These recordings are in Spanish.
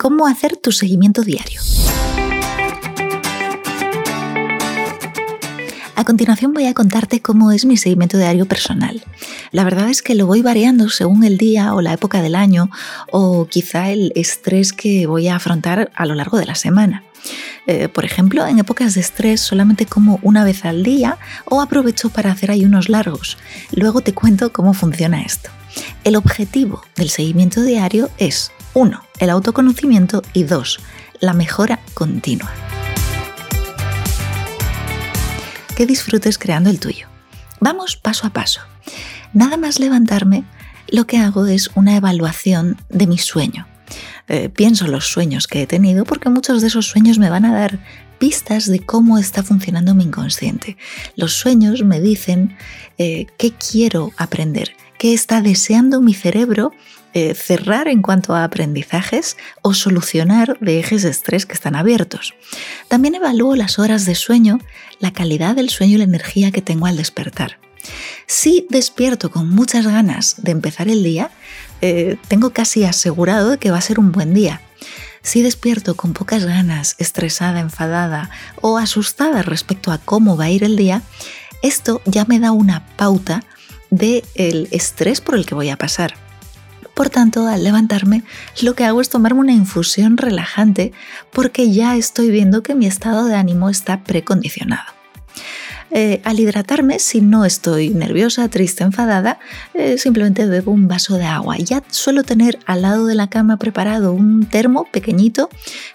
cómo hacer tu seguimiento diario. A continuación voy a contarte cómo es mi seguimiento diario personal. La verdad es que lo voy variando según el día o la época del año o quizá el estrés que voy a afrontar a lo largo de la semana. Eh, por ejemplo, en épocas de estrés solamente como una vez al día o aprovecho para hacer ayunos largos. Luego te cuento cómo funciona esto. El objetivo del seguimiento diario es 1. El autoconocimiento y 2. La mejora continua que disfrutes creando el tuyo. Vamos paso a paso. Nada más levantarme, lo que hago es una evaluación de mi sueño. Eh, pienso los sueños que he tenido porque muchos de esos sueños me van a dar pistas de cómo está funcionando mi inconsciente. Los sueños me dicen eh, qué quiero aprender, qué está deseando mi cerebro eh, cerrar en cuanto a aprendizajes o solucionar de ejes de estrés que están abiertos. También evalúo las horas de sueño, la calidad del sueño y la energía que tengo al despertar. Si despierto con muchas ganas de empezar el día, eh, tengo casi asegurado de que va a ser un buen día. Si despierto con pocas ganas, estresada, enfadada o asustada respecto a cómo va a ir el día, esto ya me da una pauta del el estrés por el que voy a pasar. Por tanto, al levantarme, lo que hago es tomarme una infusión relajante porque ya estoy viendo que mi estado de ánimo está precondicionado. Eh, al hidratarme, si no estoy nerviosa, triste, enfadada, eh, simplemente bebo un vaso de agua. Ya suelo tener al lado de la cama preparado un termo pequeñito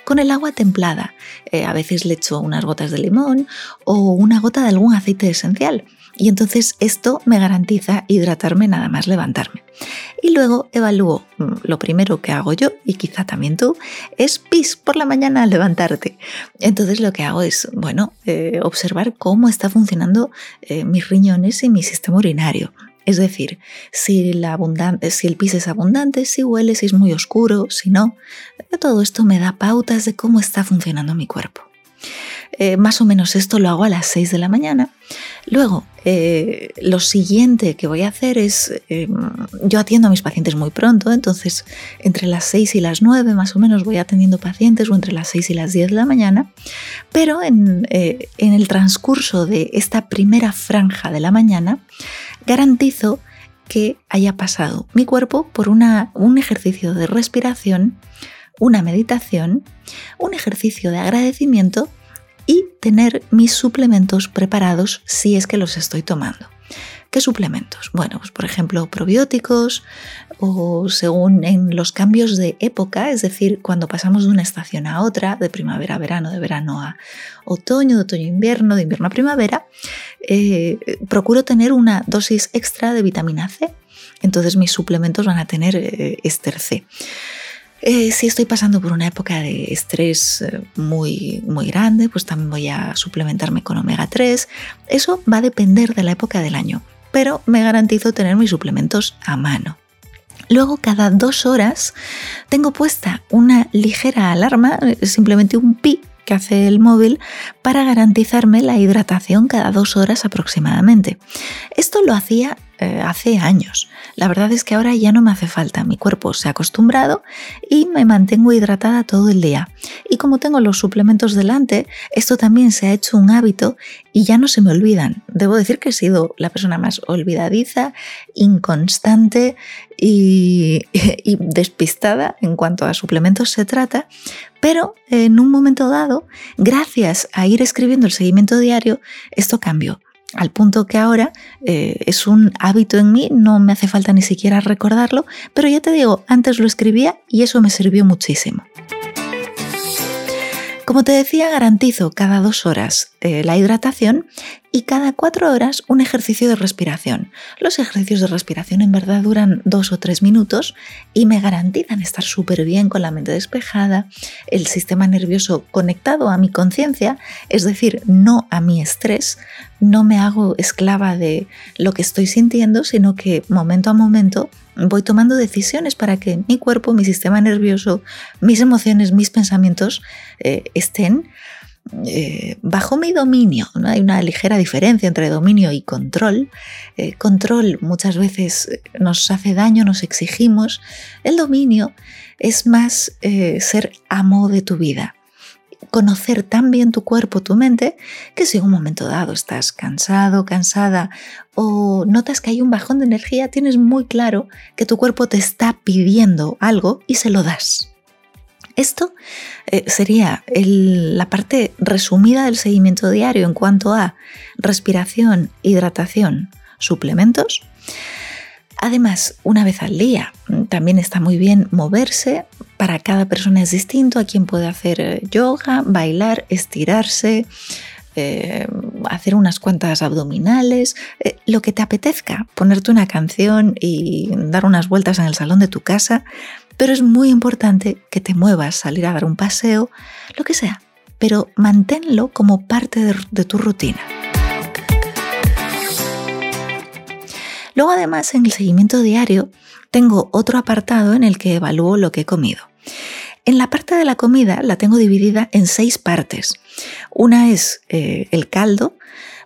con el agua templada. Eh, a veces le echo unas gotas de limón o una gota de algún aceite esencial y entonces esto me garantiza hidratarme nada más levantarme. Y luego evalúo, mm, lo primero que hago yo, y quizá también tú, es pis por la mañana al levantarte. Entonces lo que hago es, bueno, eh, observar cómo está funcionando eh, mis riñones y mi sistema urinario. Es decir, si, la si el pis es abundante, si huele, si es muy oscuro, si no, todo esto me da pautas de cómo está funcionando mi cuerpo. Eh, más o menos esto lo hago a las 6 de la mañana. Luego, eh, lo siguiente que voy a hacer es, em, yo atiendo a mis pacientes muy pronto, entonces entre las 6 y las 9 más o menos voy atendiendo pacientes o entre las 6 y las 10 de la mañana, pero en, eh, en el transcurso de esta primera franja de la mañana garantizo que haya pasado mi cuerpo por una, un ejercicio de respiración, una meditación, un ejercicio de agradecimiento y tener mis suplementos preparados si es que los estoy tomando. ¿Qué suplementos? Bueno, pues por ejemplo probióticos o según en los cambios de época, es decir, cuando pasamos de una estación a otra, de primavera a verano, de verano a otoño, de otoño a invierno, de invierno a primavera, eh, procuro tener una dosis extra de vitamina C. Entonces mis suplementos van a tener eh, ester C. Eh, si estoy pasando por una época de estrés eh, muy, muy grande, pues también voy a suplementarme con omega 3. Eso va a depender de la época del año, pero me garantizo tener mis suplementos a mano. Luego, cada dos horas, tengo puesta una ligera alarma, eh, simplemente un pi que hace el móvil para garantizarme la hidratación cada dos horas aproximadamente. Esto lo hacía eh, hace años. La verdad es que ahora ya no me hace falta. Mi cuerpo se ha acostumbrado y me mantengo hidratada todo el día. Y como tengo los suplementos delante, esto también se ha hecho un hábito y ya no se me olvidan. Debo decir que he sido la persona más olvidadiza, inconstante y, y despistada en cuanto a suplementos se trata, pero en un momento dado, gracias a ir escribiendo el seguimiento diario, esto cambió al punto que ahora eh, es un hábito en mí, no me hace falta ni siquiera recordarlo, pero ya te digo, antes lo escribía y eso me sirvió muchísimo. Como te decía, garantizo cada dos horas la hidratación y cada cuatro horas un ejercicio de respiración. Los ejercicios de respiración en verdad duran dos o tres minutos y me garantizan estar súper bien con la mente despejada, el sistema nervioso conectado a mi conciencia, es decir, no a mi estrés, no me hago esclava de lo que estoy sintiendo, sino que momento a momento voy tomando decisiones para que mi cuerpo, mi sistema nervioso, mis emociones, mis pensamientos eh, estén eh, bajo mi dominio. ¿no? Hay una ligera diferencia entre dominio y control. Eh, control muchas veces nos hace daño, nos exigimos. El dominio es más ser amo de tu vida conocer tan bien tu cuerpo, tu mente, que si en un momento dado estás cansado, cansada o notas que hay un bajón de energía, tienes muy claro que tu cuerpo te está pidiendo algo y se lo das. Esto eh, sería la parte resumida del seguimiento diario en cuanto a respiración, hidratación, suplementos. Además, una vez al día, también está muy bien moverse. Para cada persona es distinto. A quien puede hacer eh, yoga, bailar, estirarse, eh, hacer unas cuantas abdominales, lo que te apetezca, ponerte una canción y dar unas vueltas en el salón de tu casa. Pero es muy importante que te muevas, salir a dar un paseo, lo que sea. Pero manténlo como parte de tu rutina. Luego además en el seguimiento diario tengo otro apartado en el que evalúo lo que he comido. En la parte de la comida la tengo dividida en seis partes. Una es eh, el caldo,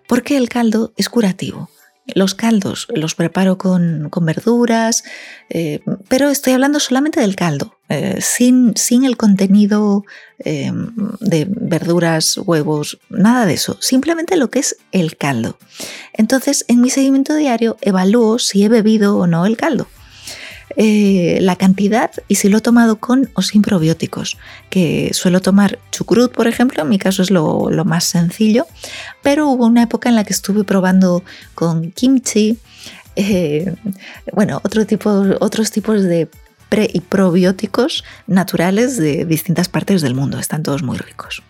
porque el caldo es curativo. Los caldos los preparo con, verduras, eh, pero estoy hablando solamente del caldo, eh, sin, sin, el contenido eh, de verduras, huevos, nada de eso, simplemente lo que es el caldo. Entonces, en mi seguimiento diario evalúo si he bebido o no el caldo. Eh, la cantidad y si lo he tomado con o sin probióticos, que suelo tomar chucrut, por ejemplo, en mi caso es lo, más sencillo, pero hubo una época en la que estuve probando con kimchi, eh, bueno, otros tipos de pre y probióticos naturales de distintas partes del mundo, están todos muy ricos.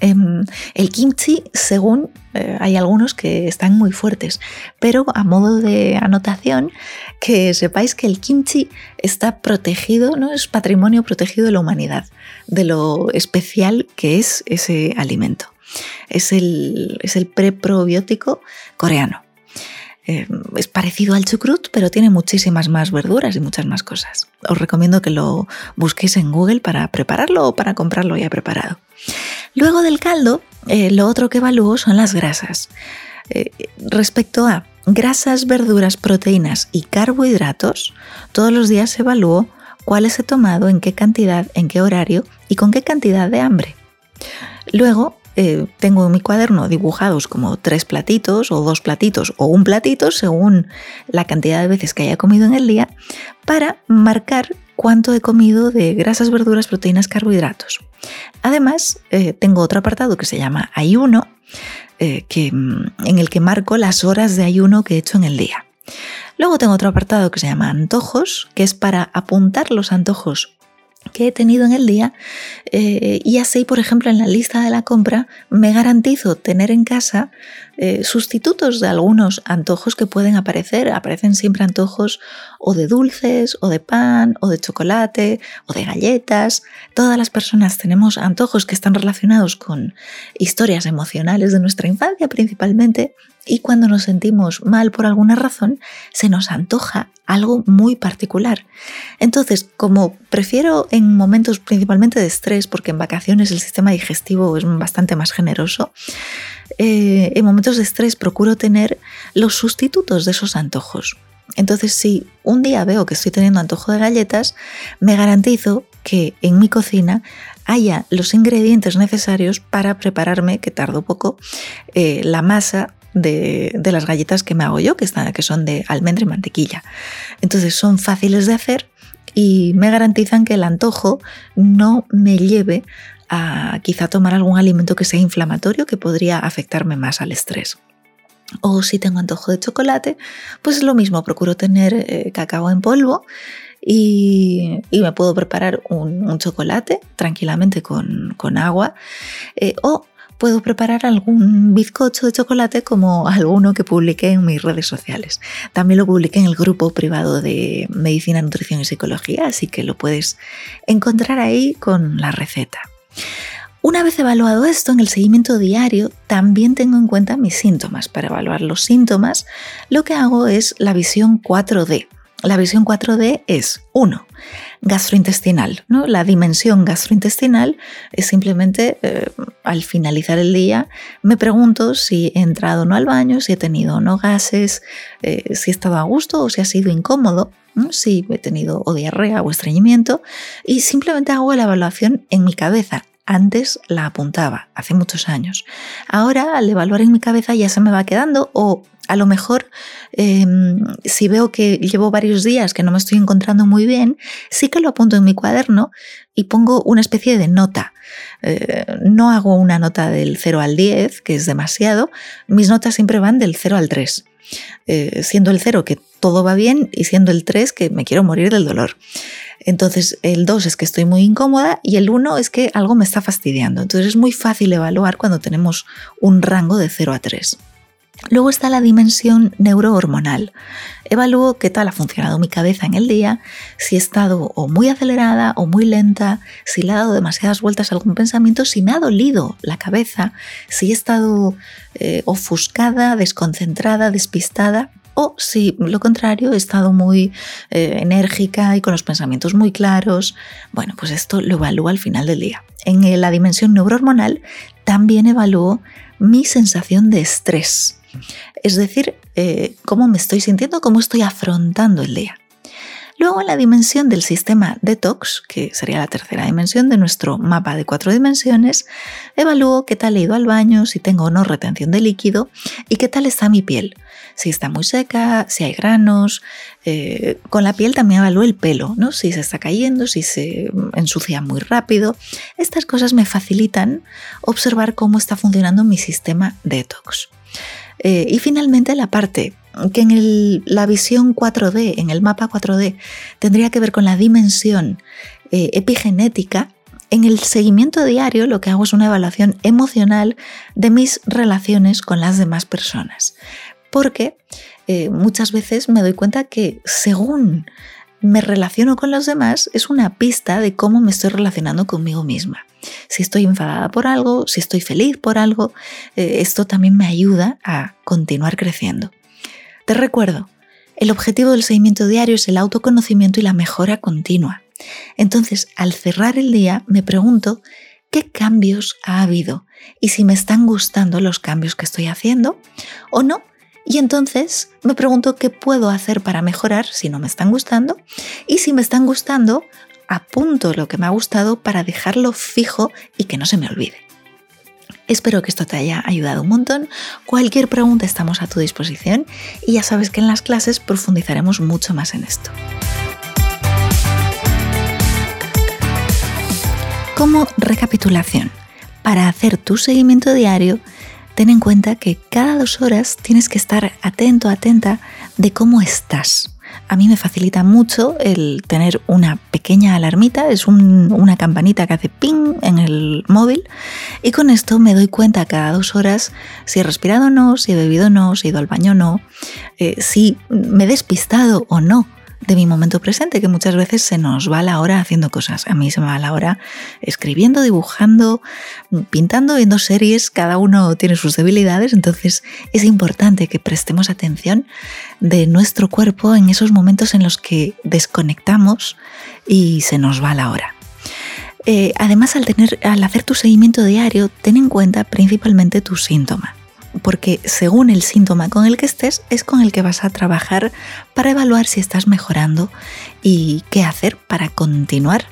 Em, el kimchi, según eh, hay algunos que están muy fuertes, pero a modo de anotación, que sepáis que el kimchi está protegido, no es patrimonio protegido de la humanidad, de lo especial que es ese alimento. Es el, es el preprobiótico coreano. Em, es parecido al chucrut, pero tiene muchísimas más verduras y muchas más cosas. Os recomiendo que lo busquéis en Google para prepararlo o para comprarlo ya preparado. Luego del caldo, eh, lo otro que evalúo son las grasas. Eh, respecto a grasas, verduras, proteínas y carbohidratos, todos los días evalúo cuáles he tomado, en qué cantidad, en qué horario y con qué cantidad de hambre. Luego eh, tengo en mi cuaderno dibujados como tres platitos o dos platitos o un platito según la cantidad de veces que haya comido en el día para marcar cuánto he comido de grasas, verduras, proteínas, carbohidratos. Además, eh, tengo otro apartado que se llama ayuno, eh, que, mm, en el que marco las horas de ayuno que he hecho en el día. Luego tengo otro apartado que se llama antojos, que es para apuntar los antojos que he tenido en el día eh, y así, por ejemplo, en la lista de la compra me garantizo tener en casa eh, sustitutos de algunos antojos que pueden aparecer. Aparecen siempre antojos o de dulces, o de pan, o de chocolate, o de galletas. Todas las personas tenemos antojos que están relacionados con historias emocionales de nuestra infancia principalmente y cuando nos sentimos mal por alguna razón, se nos antoja algo muy particular. Entonces, como prefiero en momentos principalmente de estrés, porque en vacaciones el sistema digestivo es bastante más generoso, eh, en momentos de estrés procuro tener los sustitutos de esos antojos. Entonces, si un día veo que estoy teniendo antojo de galletas, me garantizo que en mi cocina haya los ingredientes necesarios para prepararme, que tardo poco, eh, la masa de, las galletas que me hago yo, que, están, que son de almendra y mantequilla. Entonces son fáciles de hacer y me garantizan que el antojo no me lleve a quizá tomar algún alimento que sea inflamatorio que podría afectarme más al estrés. O si tengo antojo de chocolate, pues es lo mismo, procuro tener eh, cacao en polvo y, me puedo preparar un, chocolate tranquilamente con, agua eh, o puedo preparar algún bizcocho de chocolate como alguno que publiqué en mis redes sociales. También lo publiqué en el grupo privado de Medicina, Nutrición y Psicología, así que lo puedes encontrar ahí con la receta. Una vez evaluado esto en el seguimiento diario, también tengo en cuenta mis síntomas. Para evaluar los síntomas, lo que hago es la visión 4D. La visión 4D es 1. Gastrointestinal. ¿no? La dimensión gastrointestinal es simplemente eh, al finalizar el día me pregunto si he entrado o no al baño, si he tenido o no gases, eh, si he estado a gusto o si ha sido incómodo. si he tenido o diarrea o estreñimiento y simplemente hago la evaluación en mi cabeza antes la apuntaba, hace muchos años. Ahora, al evaluar en mi cabeza, ya se me va quedando o a lo mejor em, si veo que llevo varios días que no me estoy encontrando muy bien, sí que lo apunto en mi cuaderno y pongo una especie de nota. Eh, no hago una nota del 0 al 10, que es demasiado, mis notas siempre van del 0 al 3. Eh, siendo el 0 que todo va bien y siendo el 3 que me quiero morir del dolor. Entonces el 2 es que estoy muy incómoda y el 1 es que algo me está fastidiando. Entonces es muy fácil evaluar cuando tenemos un rango de 0 a 3. Luego está la dimensión neurohormonal. Evalúo qué tal ha funcionado mi cabeza en el día, si he estado o muy acelerada o muy lenta, si le ha dado demasiadas vueltas a algún pensamiento, si me ha dolido la cabeza, si he estado eh, ofuscada, desconcentrada, despistada o si lo contrario he estado muy eh, enérgica y con los pensamientos muy claros. Bueno, pues esto lo evalúo al final del día. En la dimensión neurohormonal también evalúo mi sensación de estrés, es decir, eh, cómo me estoy sintiendo, cómo estoy afrontando el día. Luego en la dimensión del sistema detox, que sería la tercera dimensión de nuestro mapa de cuatro dimensiones, evalúo qué tal he ido al baño, si tengo o no retención de líquido y qué tal está mi piel. Si está muy seca, si hay granos. Eh, con la piel también evalúo el pelo, ¿no? si se está cayendo, si se ensucia muy rápido. Estas cosas me facilitan observar cómo está funcionando mi sistema detox. Eh, y finalmente la parte que en la visión 4D, en el mapa 4D, tendría que ver con la dimensión eh, epigenética, en el seguimiento diario lo que hago es una evaluación emocional de mis relaciones con las demás personas. Porque eh, muchas veces me doy cuenta que según me relaciono con los demás es una pista de cómo me estoy relacionando conmigo misma. Si estoy enfadada por algo, si estoy feliz por algo, eh, esto también me ayuda a continuar creciendo. Te recuerdo, el objetivo del seguimiento diario es el autoconocimiento y la mejora continua. Entonces, al cerrar el día, me pregunto qué cambios ha habido y si me están gustando los cambios que estoy haciendo o no. Y entonces me pregunto qué puedo hacer para mejorar si no me están gustando y si me están gustando, apunto lo que me ha gustado para dejarlo fijo y que no se me olvide. Espero que esto te haya ayudado un montón. Cualquier pregunta estamos a tu disposición y ya sabes que en las clases profundizaremos mucho más en esto. Como recapitulación, para hacer tu seguimiento diario, ten en cuenta que cada dos horas tienes que estar atento, atenta de cómo estás a mí me facilita mucho el tener una pequeña alarmita, es una campanita que hace ping en el móvil y con esto me doy cuenta cada dos horas si he respirado o no, si he bebido o no, si he ido al baño o no, eh, si me he despistado o no de mi momento presente, que muchas veces se nos va la hora haciendo cosas. A mí se me va la hora escribiendo, dibujando, pintando, viendo series, cada uno tiene sus debilidades, entonces es importante que prestemos atención de nuestro cuerpo en esos momentos en los que desconectamos y se nos va la hora. Eh, además, al, tener, al hacer tu seguimiento diario, ten en cuenta principalmente tu síntoma porque según el síntoma con el que estés es con el que vas a trabajar para evaluar si estás mejorando y qué hacer para continuar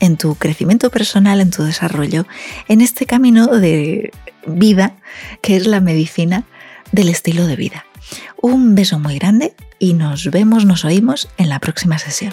en tu crecimiento personal, en tu desarrollo, en este camino de vida que es la medicina del estilo de vida. Un beso muy grande y nos vemos, nos oímos en la próxima sesión.